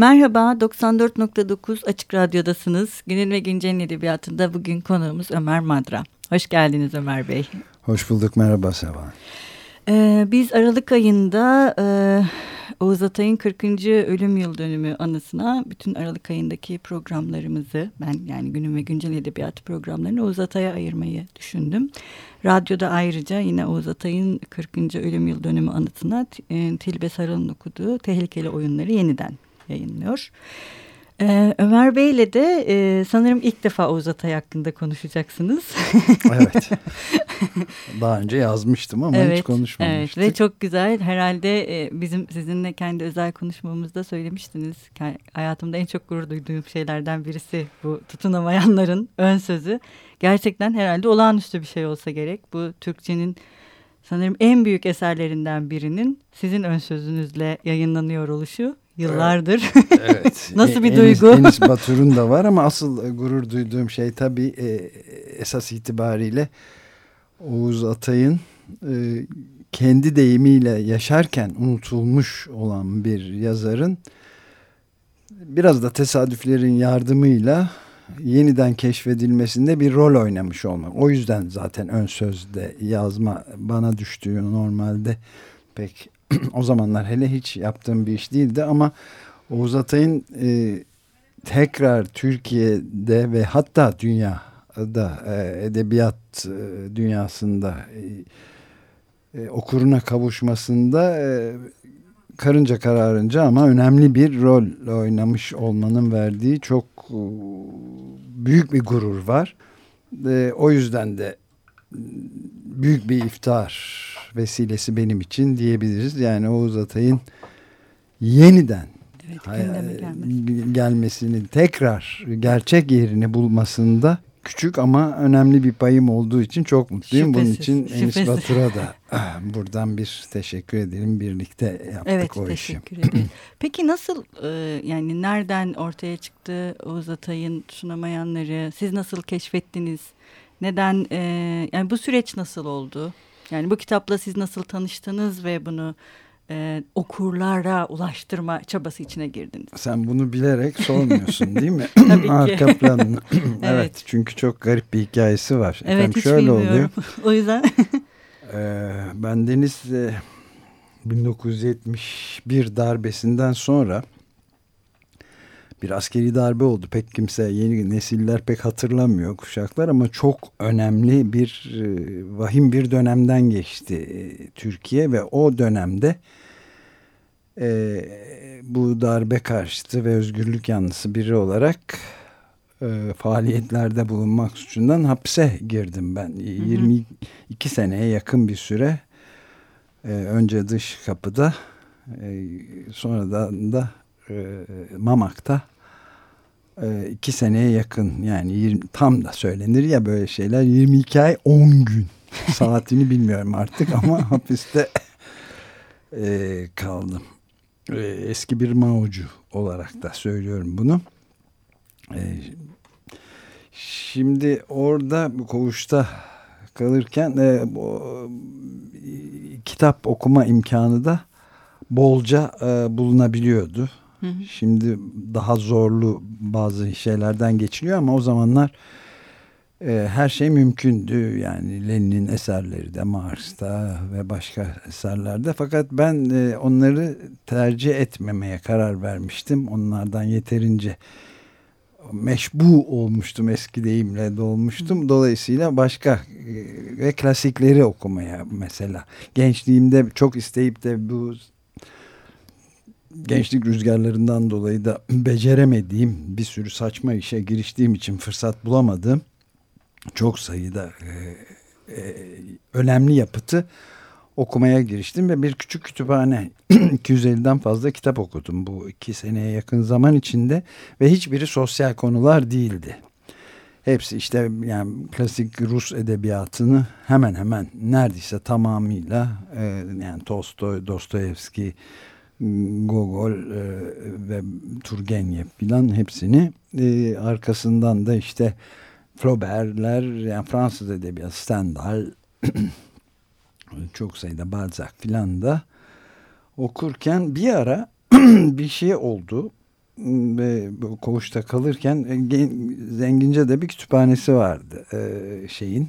Merhaba, 94.9 Açık Radyo'dasınız. Günün ve Güncel'in edebiyatında bugün konuğumuz Ömer Madra. Hoş geldiniz Ömer Bey. Hoş bulduk, merhaba Seval. Ee, biz Aralık ayında e, Oğuz Atay'ın 40. ölüm yıl dönümü anısına bütün Aralık ayındaki programlarımızı ben yani günün ve güncel edebiyatı programlarını Oğuz Atay'a ayırmayı düşündüm. Radyoda ayrıca yine Oğuz Atay'ın 40. ölüm yıl dönümü anısına e, Tilbe Sarıl'ın okuduğu Tehlikeli Oyunları yeniden yayınlıyor. Ee, Ömer Bey'le de e, sanırım ilk defa Oğuz Atay hakkında konuşacaksınız. evet. Daha önce yazmıştım ama evet, hiç konuşmamıştık. Evet ve çok güzel. Herhalde e, bizim sizinle kendi özel konuşmamızda söylemiştiniz. Hayatımda en çok gurur duyduğum şeylerden birisi bu tutunamayanların ön sözü. Gerçekten herhalde olağanüstü bir şey olsa gerek. Bu Türkçenin sanırım en büyük eserlerinden birinin sizin ön sözünüzle yayınlanıyor oluşu yıllardır. Evet. Nasıl bir duygu? Enis Batur'un da var ama asıl e, gurur duyduğum şey tabii e, esas itibariyle Oğuz Atay'ın e, kendi deyimiyle yaşarken unutulmuş olan bir yazarın biraz da tesadüflerin yardımıyla yeniden keşfedilmesinde bir rol oynamış olmak. O yüzden zaten ön sözde yazma bana düştüğü normalde pek o zamanlar hele hiç yaptığım bir iş değildi ama Oğuz Atay'ın e, tekrar Türkiye'de ve hatta dünyada e, edebiyat e, dünyasında e, e, okuruna kavuşmasında e, karınca kararınca ama önemli bir rol oynamış olmanın verdiği çok e, büyük bir gurur var. E, o yüzden de büyük bir iftar vesilesi benim için diyebiliriz. Yani Oğuz Atay'ın yeniden evet, gelmesini tekrar gerçek yerini bulmasında küçük ama önemli bir payım olduğu için çok mutluyum. Şüphesiz, Bunun için şüphesiz. Enis Batur'a da ah, buradan bir teşekkür edelim. Birlikte yaptık evet, o işi. teşekkür ederim. Peki nasıl e, yani nereden ortaya çıktı Oğuz Atay'ın sunamayanları? Siz nasıl keşfettiniz? Neden e, yani bu süreç nasıl oldu? Yani bu kitapla siz nasıl tanıştınız ve bunu e, okurlara ulaştırma çabası içine girdiniz? Sen bunu bilerek sormuyorsun değil mi? Tabii ki. Arka planını. evet. Evet. Çünkü çok garip bir hikayesi var. Evet Efendim hiç şöyle bilmiyorum. oluyor. o yüzden Ee, ben Deniz e, 1971 darbesinden sonra bir askeri darbe oldu. Pek kimse yeni nesiller pek hatırlamıyor kuşaklar ama çok önemli bir e, vahim bir dönemden geçti e, Türkiye ve o dönemde e, bu darbe karşıtı ve özgürlük yanlısı biri olarak e, faaliyetlerde bulunmak suçundan hapse girdim ben. 22 seneye yakın bir süre e, önce dış kapıda e, sonradan da Mamak'ta e, iki seneye yakın yani 20, tam da söylenir ya böyle şeyler 22 ay 10 gün saatini bilmiyorum artık ama hapiste e, kaldım. E, eski bir maucu olarak da söylüyorum bunu. E, şimdi orada bu koğuşta kalırken e, bu, kitap okuma imkanı da bolca e, bulunabiliyordu. Hı hı. Şimdi daha zorlu bazı şeylerden geçiliyor ama o zamanlar e, her şey mümkündü. Yani Lenin'in eserleri de Marx'ta ve başka eserlerde. Fakat ben e, onları tercih etmemeye karar vermiştim. Onlardan yeterince meşbu olmuştum eski deyimle dolmuştum. Dolayısıyla başka e, ve klasikleri okumaya mesela. Gençliğimde çok isteyip de bu gençlik rüzgarlarından dolayı da beceremediğim bir sürü saçma işe giriştiğim için fırsat bulamadım. Çok sayıda e, e, önemli yapıtı okumaya giriştim ve bir küçük kütüphane 250'den fazla kitap okudum bu iki seneye yakın zaman içinde ve hiçbiri sosyal konular değildi. Hepsi işte yani klasik Rus edebiyatını hemen hemen neredeyse tamamıyla e, yani Tolstoy, Dostoyevski, Gogol e, ve Turgenev filan hepsini e, arkasından da işte Flaubert'ler yani Fransız edebiyatı Stendhal çok sayıda Balzac filan da okurken bir ara bir şey oldu. ve koğuşta kalırken e, zengince de bir kütüphanesi vardı e, şeyin.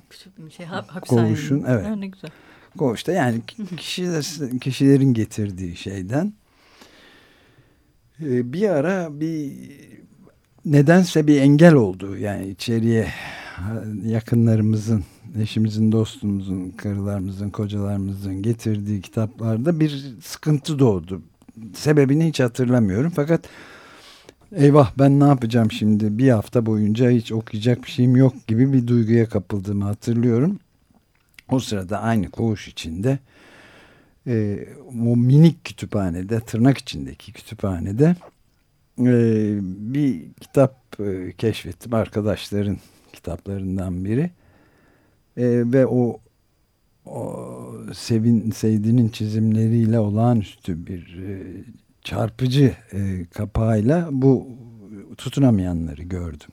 Şey, koğuşun evet. Ha, ne güzel. Koğuşta yani kişiler, kişilerin getirdiği şeyden. E, bir ara bir nedense bir engel oldu. Yani içeriye yakınlarımızın, eşimizin, dostumuzun, karılarımızın, kocalarımızın getirdiği kitaplarda bir sıkıntı doğdu. Sebebini hiç hatırlamıyorum. Fakat eyvah ben ne yapacağım şimdi bir hafta boyunca hiç okuyacak bir şeyim yok gibi bir duyguya kapıldığımı hatırlıyorum. O sırada aynı koğuş içinde e, o minik kütüphanede tırnak içindeki kütüphanede e, bir kitap e, keşfettim arkadaşların kitaplarından biri e, ve o, o Sevin Seydi'nin çizimleriyle olağanüstü bir e, çarpıcı e, kapağıyla bu tutunamayanları gördüm.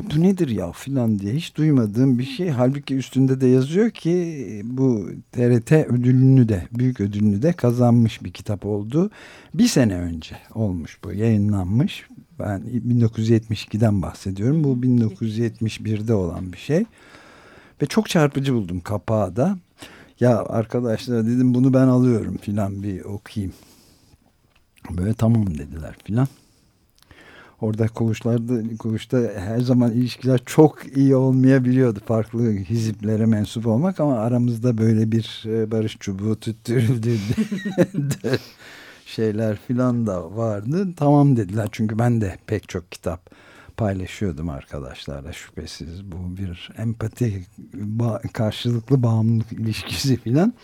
Bu nedir ya filan diye hiç duymadığım bir şey. Halbuki üstünde de yazıyor ki bu TRT ödülünü de büyük ödülünü de kazanmış bir kitap oldu. Bir sene önce olmuş bu yayınlanmış. Ben 1972'den bahsediyorum. Bu 1971'de olan bir şey. Ve çok çarpıcı buldum kapağı da. Ya arkadaşlar dedim bunu ben alıyorum filan bir okuyayım. Böyle tamam dediler filan. Orada koğuşlarda, koğuşta her zaman ilişkiler çok iyi olmayabiliyordu. Farklı hiziplere mensup olmak ama aramızda böyle bir e, barış çubuğu tüttürüldü şeyler filan da vardı. Tamam dediler çünkü ben de pek çok kitap paylaşıyordum arkadaşlarla şüphesiz. Bu bir empati, karşılıklı bağımlılık ilişkisi filan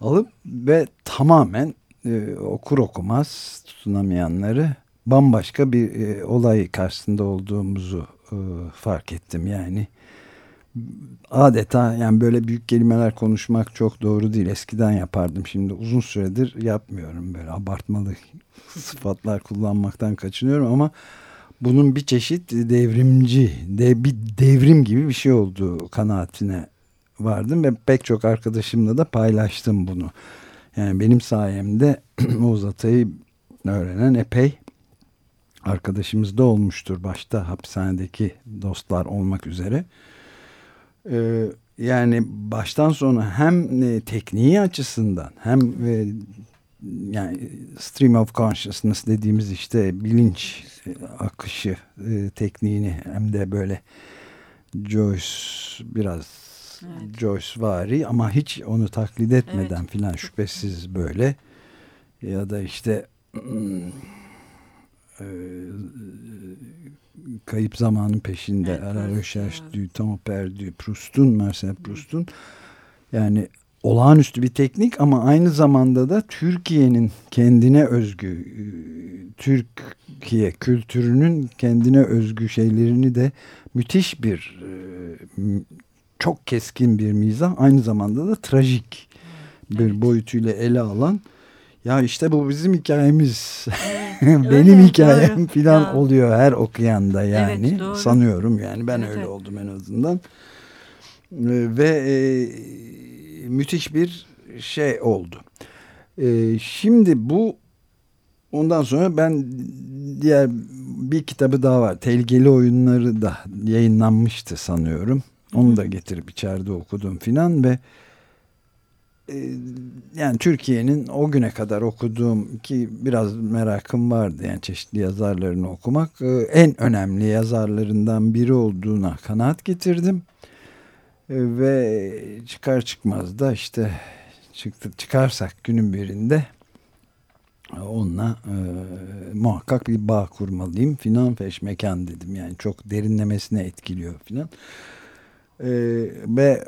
alıp ve tamamen e, okur okumaz tutunamayanları bambaşka bir e, olay karşısında olduğumuzu e, fark ettim. Yani adeta yani böyle büyük kelimeler konuşmak çok doğru değil. Eskiden yapardım. Şimdi uzun süredir yapmıyorum. Böyle abartmalı sıfatlar kullanmaktan kaçınıyorum ama bunun bir çeşit devrimci, de, bir devrim gibi bir şey olduğu kanaatine vardım ve pek çok arkadaşımla da paylaştım bunu. Yani benim sayemde Oğuz Atay'ı öğrenen epey arkadaşımız da olmuştur. Başta hapishanedeki dostlar olmak üzere. Ee, yani baştan sona hem e, tekniği açısından hem e, yani stream of consciousness dediğimiz işte bilinç e, akışı e, tekniğini hem de böyle Joyce biraz evet. Joyce vari ama hiç onu taklit etmeden evet. filan şüphesiz böyle ya da işte e, kayıp zamanın peşinde evet, La Recherche du Temps Perdu Proust'un Marcel Proust'un yani olağanüstü bir teknik ama aynı zamanda da Türkiye'nin kendine özgü e, Türkiye kültürünün kendine özgü şeylerini de müthiş bir e, çok keskin bir mizah aynı zamanda da trajik bir evet. boyutuyla ele alan. Ya işte bu bizim hikayemiz benim hikayem filan oluyor her okuyanda yani evet, sanıyorum yani ben evet, öyle evet. oldum en azından ve e, müthiş bir şey oldu. E, şimdi bu ondan sonra ben diğer bir kitabı daha var. Tehlikeli oyunları da yayınlanmıştı sanıyorum. Onu da getirip içeride okudum filan ve yani Türkiye'nin o güne kadar okuduğum ki biraz merakım vardı yani çeşitli yazarlarını okumak e, en önemli yazarlarından biri olduğuna kanaat getirdim. E, ve çıkar çıkmaz da işte çıktı çıkarsak günün birinde onunla e, muhakkak bir bağ kurmalıyım filan feşmekan dedim yani çok derinlemesine etkiliyor filan e, ve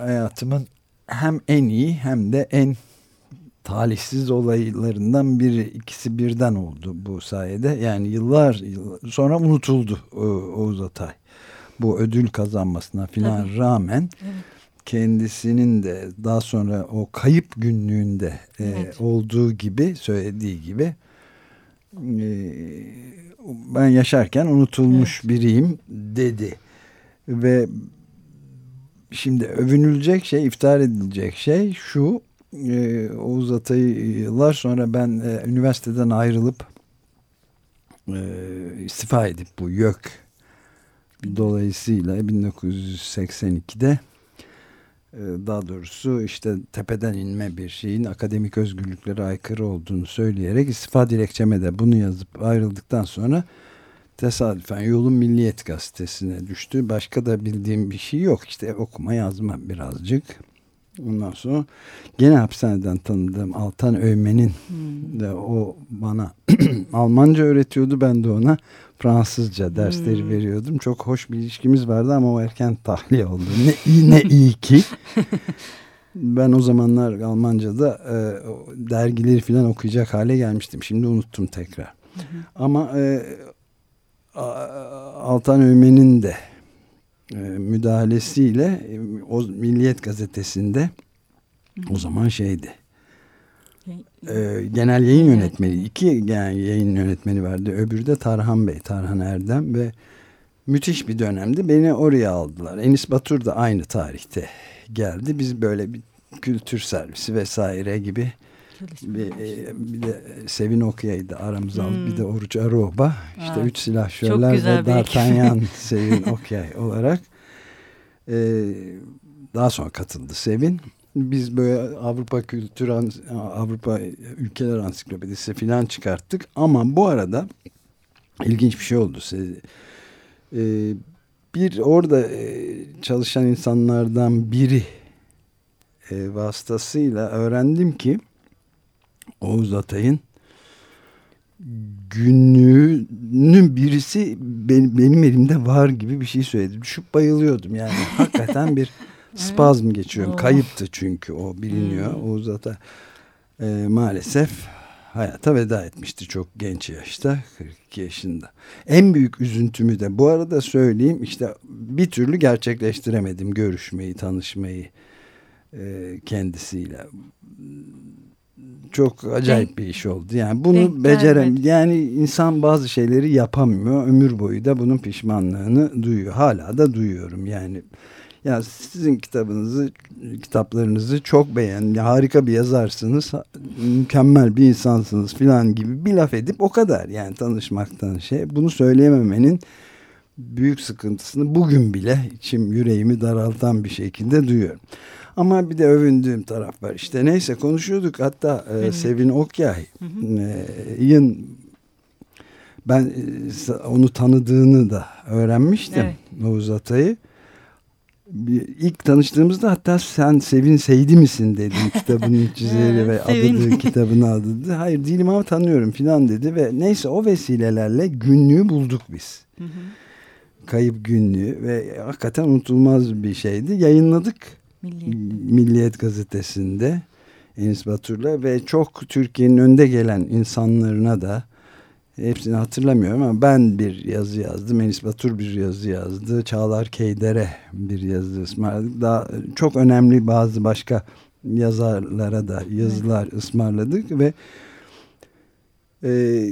hayatımın hem en iyi hem de en talihsiz olaylarından biri ikisi birden oldu bu sayede yani yıllar, yıllar sonra unutuldu Oğuz Atay bu ödül kazanmasına filan rağmen evet. kendisinin de daha sonra o kayıp günlüğünde e, evet. e, olduğu gibi söylediği gibi e, ben yaşarken unutulmuş evet. biriyim dedi ve şimdi övünülecek şey iftihar edilecek şey şu e, Oğuz Atay'ı yıllar sonra ben e, üniversiteden ayrılıp e, istifa edip bu YÖK dolayısıyla 1982'de e, daha doğrusu işte tepeden inme bir şeyin akademik özgürlüklere aykırı olduğunu söyleyerek istifa dilekçeme de bunu yazıp ayrıldıktan sonra tesadüfen yolun Milliyet gazetesine düştü. Başka da bildiğim bir şey yok. İşte okuma yazma birazcık. Ondan sonra gene hapishaneden tanıdığım Altan Öymen'in hmm. de o bana Almanca öğretiyordu. Ben de ona Fransızca dersleri hmm. veriyordum. Çok hoş bir ilişkimiz vardı ama o erken tahliye oldu. Ne iyi ne iyi ki. ben o zamanlar Almanca'da e, dergileri falan okuyacak hale gelmiştim. Şimdi unuttum tekrar. Hı Ama e, Altan Ömen'in de e, müdahalesiyle e, o Milliyet Gazetesi'nde o zaman şeydi. E, genel yayın yönetmeni iki genel yayın yönetmeni vardı. Öbürü de Tarhan Bey Tarhan Erdem ve müthiş bir dönemdi. Beni oraya aldılar. Enis Batur da aynı tarihte geldi. Biz böyle bir kültür servisi vesaire gibi bir, e, bir de Sevin Okya'ydı aramıza hmm. bir de Oruç Aroba işte evet. üç silahşörler ve D'Artagnan Sevin Okyay olarak e, daha sonra katıldı Sevin biz böyle Avrupa Kültür Avrupa Ülkeler Ansiklopedisi filan çıkarttık ama bu arada ilginç bir şey oldu. E, bir orada e, çalışan insanlardan biri e, vasıtasıyla öğrendim ki Oğuz Atay'ın günlüğünün birisi benim, benim elimde var gibi bir şey söyledi. Düşüp bayılıyordum yani hakikaten bir spazm geçiyorum. Oh. Kayıptı çünkü o biliniyor. Hmm. Oğuz Atay e, maalesef hayata veda etmişti çok genç yaşta 42 yaşında. En büyük üzüntümü de bu arada söyleyeyim işte bir türlü gerçekleştiremedim görüşmeyi tanışmayı e, kendisiyle çok acayip Denk, bir iş oldu. Yani bunu becerem yani insan bazı şeyleri yapamıyor. Ömür boyu da bunun pişmanlığını duyuyor. Hala da duyuyorum. Yani ya sizin kitabınızı, kitaplarınızı çok beğen, harika bir yazarsınız, mükemmel bir insansınız filan gibi bir laf edip o kadar. Yani tanışmaktan şey. Bunu söyleyememenin büyük sıkıntısını bugün bile içim yüreğimi daraltan bir şekilde duyuyorum. Ama bir de övündüğüm taraf var. İşte neyse konuşuyorduk. Hatta e, Sevin Okyay'ın e, ben e, onu tanıdığını da öğrenmiştim. Evet. Oğuz Atay'ı ilk tanıştığımızda hatta sen Sevin Seydi misin dedim kitabının çizeri ve adı kitabını adı. Hayır değilim ama tanıyorum filan dedi ve neyse o vesilelerle günlüğü bulduk biz. Hı hı. Kayıp günlüğü ve hakikaten unutulmaz bir şeydi. Yayınladık Milliyet, Milliyet gazetesinde Enis Batur'la ve çok Türkiye'nin önde gelen insanlarına da hepsini hatırlamıyorum ama ben bir yazı yazdım. Enis Batur bir yazı yazdı. Çağlar Keyder'e bir yazı ısmarladık. Daha çok önemli bazı başka yazarlara da yazılar evet. ısmarladık ve e,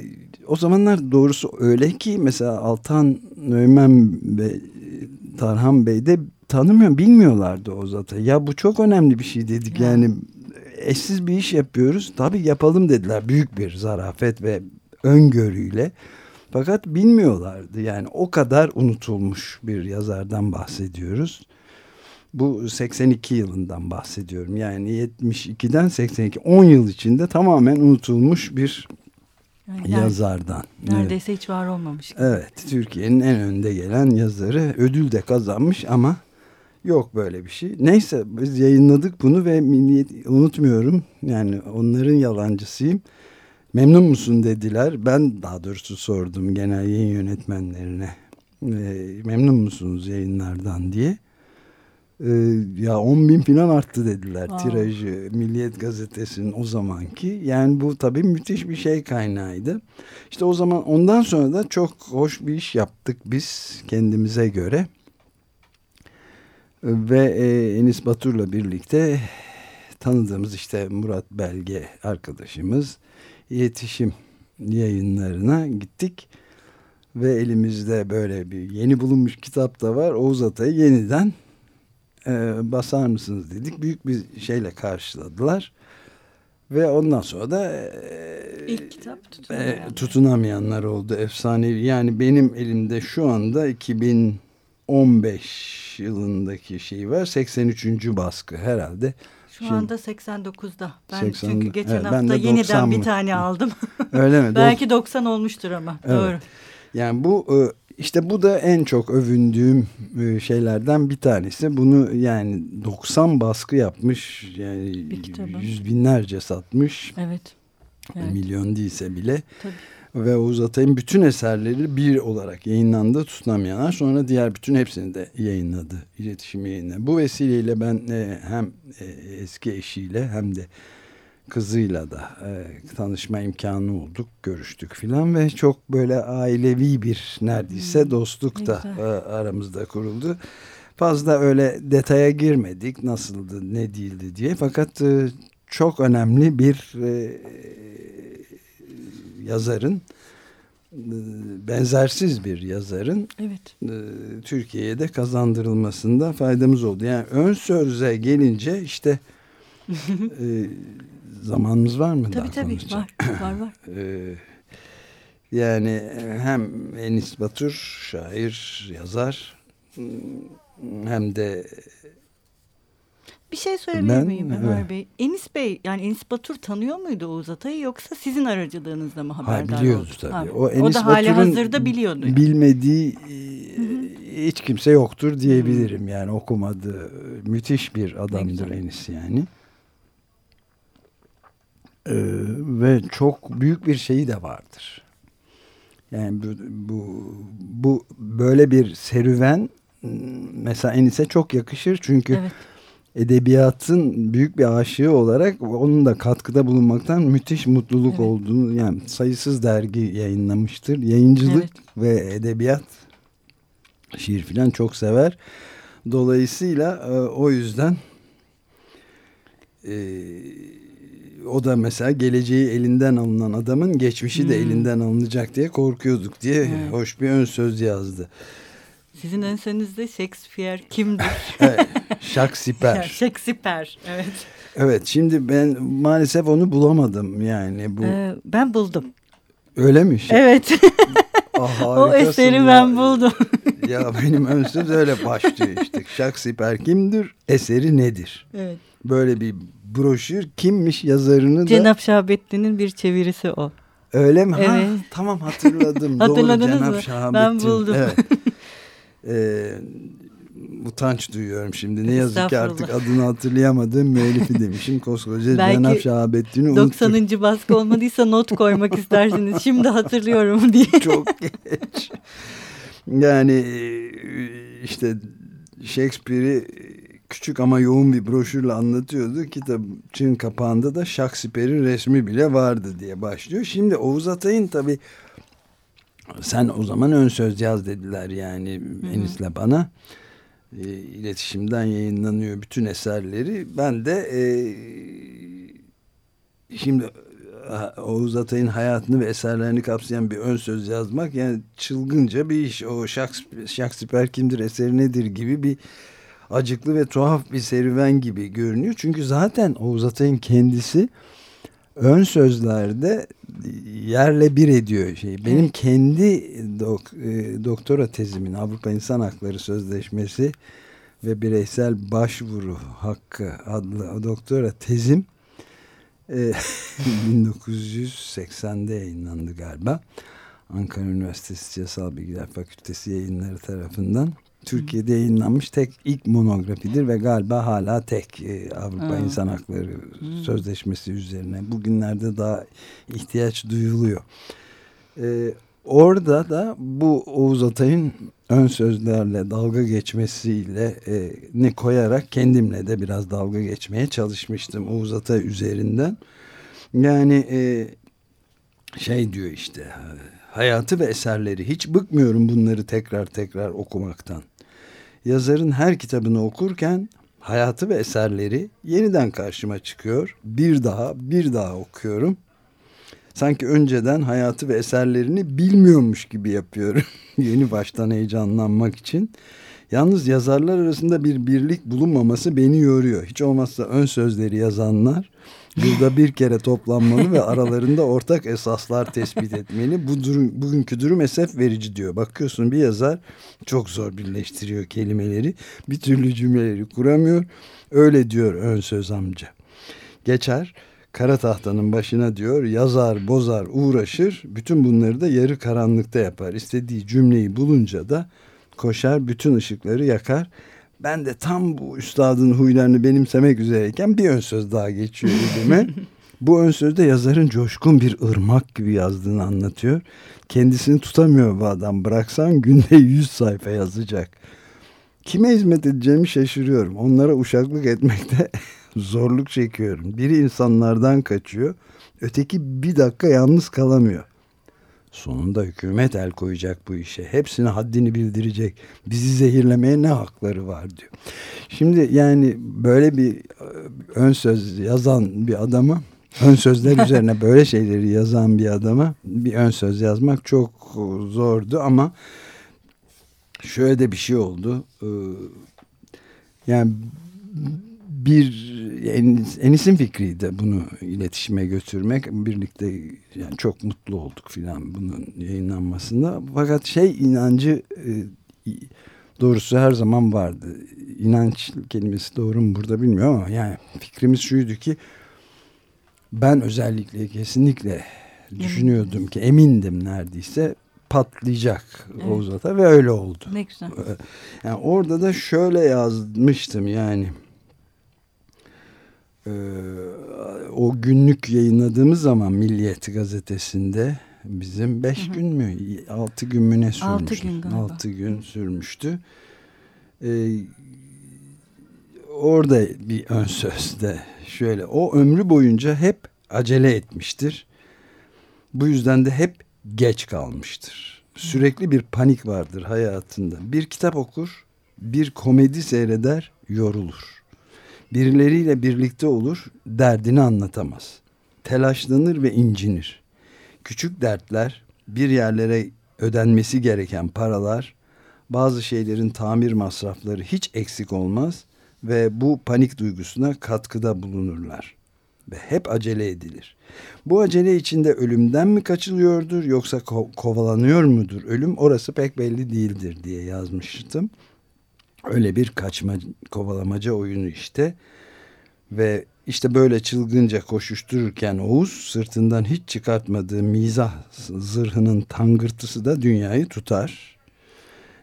o zamanlar doğrusu öyle ki mesela Altan Nöymen ve Tarhan Bey de tanımıyor, bilmiyorlardı o zaten. Ya bu çok önemli bir şey dedik yani. eşsiz bir iş yapıyoruz. Tabii yapalım dediler. Büyük bir zarafet ve öngörüyle. Fakat bilmiyorlardı. Yani o kadar unutulmuş bir yazardan bahsediyoruz. Bu 82 yılından bahsediyorum. Yani 72'den 82 10 yıl içinde tamamen unutulmuş bir yani yazardan. Neredeyse evet. hiç var olmamış. Evet, Türkiye'nin en önde gelen yazarı ödül de kazanmış ama yok böyle bir şey. Neyse biz yayınladık bunu ve milliyet unutmuyorum. Yani onların yalancısıyım. Memnun musun dediler. Ben daha doğrusu sordum genel yayın yönetmenlerine. E, memnun musunuz yayınlardan diye. E, ya 10 bin falan arttı dediler wow. tirajı Milliyet Gazetesi'nin o zamanki. Yani bu tabii müthiş bir şey kaynağıydı. İşte o zaman ondan sonra da çok hoş bir iş yaptık biz kendimize göre. Ve e, Enis Batur'la birlikte tanıdığımız işte Murat Belge arkadaşımız iletişim yayınlarına gittik. Ve elimizde böyle bir yeni bulunmuş kitap da var. Oğuz Atay'ı yeniden e, basar mısınız dedik. Büyük bir şeyle karşıladılar. Ve ondan sonra da e, ilk kitap e, tutunamayanlar oldu efsanevi. Yani benim elimde şu anda 2015 yılındaki şey var. 83. baskı herhalde. Şu Şimdi, anda 89'da. Ben 80, çünkü geçen evet, hafta yeniden bir tane aldım. Öyle mi? Belki 90 olmuştur ama. Evet. Doğru. Yani bu e, işte bu da en çok övündüğüm e, şeylerden bir tanesi. Bunu yani 90 baskı yapmış. Yani yüz binlerce satmış. Evet. evet. Milyon değilse bile. Tabii. Ve Oğuz Atay'ın bütün eserleri bir olarak yayınlandı tutunamayanlar. Sonra diğer bütün hepsini de yayınladı. İletişim yayınladı. Bu vesileyle ben e, hem eski eşiyle hem de kızıyla da e, tanışma imkanı olduk, görüştük filan ve çok böyle ailevi bir neredeyse hmm, dostluk da e, aramızda kuruldu. Fazla öyle detaya girmedik nasıldı, ne değildi diye fakat e, çok önemli bir e, yazarın e, benzersiz bir yazarın evet. e, Türkiye'ye de kazandırılmasında faydamız oldu. Yani ön sözle gelince işte e, zamanımız var mı? Tabii tabii var, var var. Ee, yani hem Enis Batur şair, yazar hem de bir şey söyleyebilir ben, miyim Ömer evet. Bey? Enis Bey yani Enis Batur tanıyor muydu Oğuz Atay'ı yoksa sizin aracılığınızla mı haberdar ha, biliyordu tabii. Ha, o, Enis o da hali hazırda biliyordu. Yani. Bilmediği hiç kimse yoktur diyebilirim. Yani okumadı. Müthiş bir adamdır Enis yani. Ee, ve çok büyük bir şeyi de vardır. Yani bu, bu, bu böyle bir serüven mesela Enis'e çok yakışır çünkü evet. Edebiyatın büyük bir aşığı olarak onun da katkıda bulunmaktan müthiş mutluluk evet. olduğunu yani sayısız dergi yayınlamıştır. Yayıncılık evet. ve edebiyat şiir filan çok sever. Dolayısıyla e, o yüzden eee o da mesela geleceği elinden alınan adamın geçmişi hmm. de elinden alınacak diye korkuyorduk diye evet. hoş bir ön söz yazdı. Sizin enseniz Shakespeare kimdir? evet, Shakespeare. Shakespeare, evet. Evet, şimdi ben maalesef onu bulamadım yani. bu. Ee, ben buldum. Öyle mi? Evet. ah, o eseri ya. ben buldum. ya benim ön söz öyle başlıyor işte. Shakespeare kimdir? Eseri nedir? Evet. Böyle bir broşür kimmiş yazarını da... Cenap Şahabettin'in bir çevirisi o. Öyle mi? Evet. Ha, tamam hatırladım. Hatırladınız Doğru, mı? Şahabettin. Ben buldum. Evet. Ee, utanç duyuyorum şimdi. Ne yazık ki artık adını hatırlayamadığım müellifi demişim. Koskoca Cenap Şahabettin'i unuttum. 90. baskı olmadıysa not koymak istersiniz. Şimdi hatırlıyorum diye. Çok geç. Yani işte Shakespeare'i küçük ama yoğun bir broşürle anlatıyordu. Kitabın kapağında da Shakespeare'in resmi bile vardı diye başlıyor. Şimdi Oğuz Atay'ın tabi sen o zaman ön söz yaz dediler yani Hı -hı. Enis'le bana. E, iletişimden yayınlanıyor bütün eserleri. Ben de e, şimdi Oğuz Atay'ın hayatını ve eserlerini kapsayan bir ön söz yazmak yani çılgınca bir iş. O Shakespeare, Shakespeare kimdir, eseri nedir gibi bir acıklı ve tuhaf bir serüven gibi görünüyor. Çünkü zaten Oğuz Atay'ın kendisi ön sözlerde yerle bir ediyor şey. Benim evet. kendi dok, e, doktora tezimin Avrupa İnsan Hakları Sözleşmesi ve bireysel başvuru hakkı adlı doktora tezim e, 1980'de yayınlandı galiba. Ankara Üniversitesi Siyasal Bilgiler Fakültesi yayınları tarafından. Türkiye'de yayınlanmış tek ilk monografidir ve galiba hala tek e, Avrupa ha. İnsan Hakları hmm. Sözleşmesi üzerine. Bugünlerde daha ihtiyaç duyuluyor. E, orada da bu Oğuz Atay'ın ön sözlerle dalga geçmesiyle e, ne koyarak kendimle de biraz dalga geçmeye çalışmıştım Oğuz Atay üzerinden. Yani e, şey diyor işte hayatı ve eserleri hiç bıkmıyorum bunları tekrar tekrar okumaktan yazarın her kitabını okurken hayatı ve eserleri yeniden karşıma çıkıyor. Bir daha bir daha okuyorum. Sanki önceden hayatı ve eserlerini bilmiyormuş gibi yapıyorum. Yeni baştan heyecanlanmak için. Yalnız yazarlar arasında bir birlik bulunmaması beni yoruyor. Hiç olmazsa ön sözleri yazanlar Yılda bir kere toplanmalı ve aralarında ortak esaslar tespit etmeli. Bu durum, bugünkü durum esef verici diyor. Bakıyorsun bir yazar çok zor birleştiriyor kelimeleri. Bir türlü cümleleri kuramıyor. Öyle diyor ön söz amca. Geçer kara tahtanın başına diyor yazar bozar uğraşır bütün bunları da yarı karanlıkta yapar. İstediği cümleyi bulunca da koşar bütün ışıkları yakar. Ben de tam bu üstadın huylarını benimsemek üzereyken bir ön söz daha geçiyor elime. bu ön sözde yazarın coşkun bir ırmak gibi yazdığını anlatıyor. Kendisini tutamıyor bu adam. Bıraksan günde yüz sayfa yazacak. Kime hizmet edeceğimi şaşırıyorum. Onlara uşaklık etmekte zorluk çekiyorum. Biri insanlardan kaçıyor. Öteki bir dakika yalnız kalamıyor. Sonunda hükümet el koyacak bu işe. Hepsine haddini bildirecek. Bizi zehirlemeye ne hakları var diyor. Şimdi yani böyle bir e, ön söz yazan bir adama ön sözler üzerine böyle şeyleri yazan bir adama bir ön söz yazmak çok zordu ama şöyle de bir şey oldu. E, yani bir Enis, Enis'in fikriydi bunu iletişime götürmek. Birlikte yani çok mutlu olduk filan bunun yayınlanmasında. Fakat şey inancı e, doğrusu her zaman vardı. İnanç kelimesi doğru mu burada bilmiyorum ama yani fikrimiz şuydu ki ben özellikle kesinlikle düşünüyordum ki emindim neredeyse patlayacak evet. Oğuz Ata ve öyle oldu. Ne güzel. Yani orada da şöyle yazmıştım yani ee, o günlük yayınladığımız zaman Milliyet gazetesinde bizim beş hı hı. gün mü altı gün mü ne sürmüştü? Altı gün galiba. Altı gün sürmüştü. Ee, orada bir ön sözde şöyle o ömrü boyunca hep acele etmiştir. Bu yüzden de hep geç kalmıştır. Sürekli bir panik vardır hayatında. Bir kitap okur, bir komedi seyreder, yorulur Birileriyle birlikte olur, derdini anlatamaz. Telaşlanır ve incinir. Küçük dertler, bir yerlere ödenmesi gereken paralar, bazı şeylerin tamir masrafları hiç eksik olmaz ve bu panik duygusuna katkıda bulunurlar ve hep acele edilir. Bu acele içinde ölümden mi kaçılıyordur yoksa ko kovalanıyor mudur ölüm orası pek belli değildir diye yazmıştım. Öyle bir kaçma kovalamaca oyunu işte. Ve işte böyle çılgınca koşuştururken Oğuz sırtından hiç çıkartmadığı mizah zırhının tangırtısı da dünyayı tutar.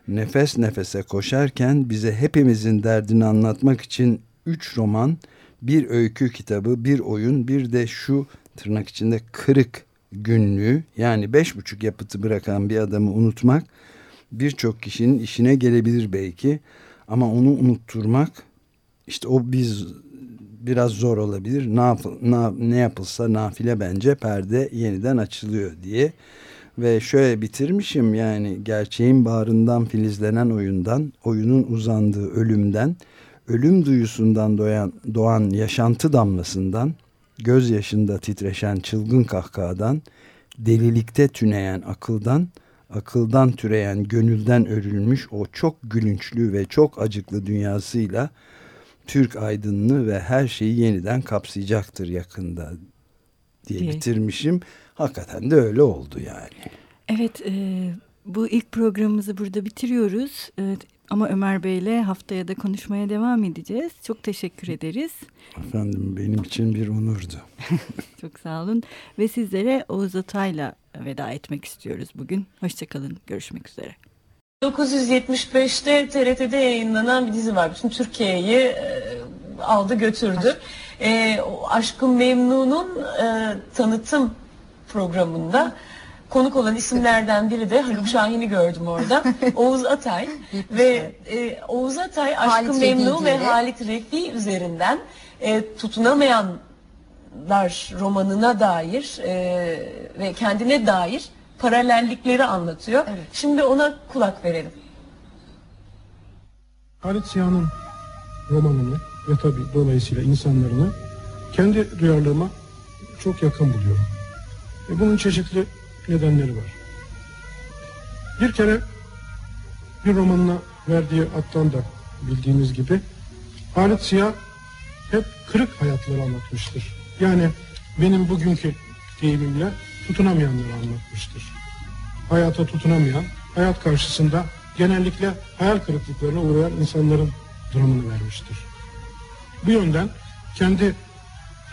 Nefes nefese koşarken bize hepimizin derdini anlatmak için üç roman, bir öykü kitabı, bir oyun, bir de şu tırnak içinde kırık günlüğü yani beş buçuk yapıtı bırakan bir adamı unutmak birçok kişinin işine gelebilir belki ama onu unutturmak işte o biz biraz zor olabilir. Ne, yap ne, ne yapılsa nafile bence perde yeniden açılıyor diye. Ve şöyle bitirmişim yani gerçeğin bağrından filizlenen oyundan, oyunun uzandığı ölümden, ölüm duyusundan doğan, doğan yaşantı damlasından, gözyaşında titreşen çılgın kahkahadan, delilikte tüneyen akıldan, akıldan türeyen gönülden örülmüş o çok gülünçlü ve çok acıklı dünyasıyla Türk aydınlığı ve her şeyi yeniden kapsayacaktır yakında diye, diye. bitirmişim. Hakikaten de öyle oldu yani. Evet e, bu ilk programımızı burada bitiriyoruz. E, ama Ömer Bey'le haftaya da konuşmaya devam edeceğiz. Çok teşekkür ederiz. Efendim benim için bir onurdu. Çok sağ olun. Ve sizlere Oğuz Atay'la veda etmek istiyoruz bugün. Hoşçakalın. Görüşmek üzere. 1975'te TRT'de yayınlanan bir dizi var. Bütün Türkiye'yi e, aldı götürdü. E, Aşkın Memnun'un e, tanıtım programında konuk olan isimlerden biri de Haluk Şahin'i gördüm orada. Oğuz Atay ve e, Oğuz Atay Aşkın Memnun ve Halit Refi üzerinden e, tutunamayanlar romanına dair e, ve kendine dair paralellikleri anlatıyor. Evet. Şimdi ona kulak verelim. Halit Siyah'ın romanını ve tabi dolayısıyla insanlarını kendi duyarlılığıma çok yakın buluyorum. Ve bunun çeşitli nedenleri var. Bir kere bir romanına verdiği attan da bildiğimiz gibi Halit Siyah hep kırık hayatları anlatmıştır. Yani benim bugünkü deyimimle tutunamayanları anlatmıştır. Hayata tutunamayan, hayat karşısında genellikle hayal kırıklıklarına uğrayan insanların dramını vermiştir. Bu yönden kendi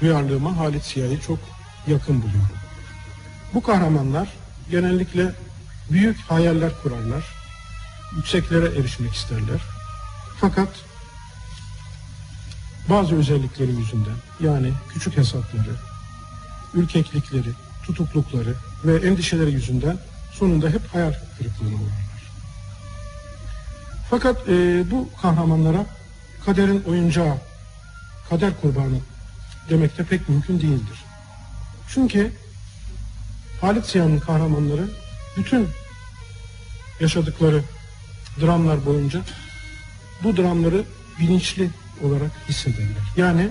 duyarlılığıma Halit Siyah'ı çok yakın buluyorum. Bu kahramanlar genellikle büyük hayaller kurarlar, yükseklere erişmek isterler. Fakat bazı özellikleri yüzünden yani küçük hesapları, ürkeklikleri, tutuklukları ve endişeleri yüzünden sonunda hep hayal kırıklığına uğrarlar. Fakat e, bu kahramanlara kaderin oyuncağı, kader kurbanı demek de pek mümkün değildir. Çünkü Halit Ziya'nın kahramanları bütün yaşadıkları dramlar boyunca bu dramları bilinçli olarak hissedenler. Yani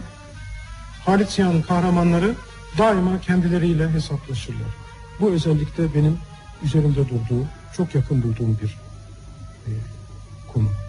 Halit Siyah'ın kahramanları daima kendileriyle hesaplaşırlar. Bu özellikle benim üzerimde durduğu, çok yakın bulduğum bir e, konu.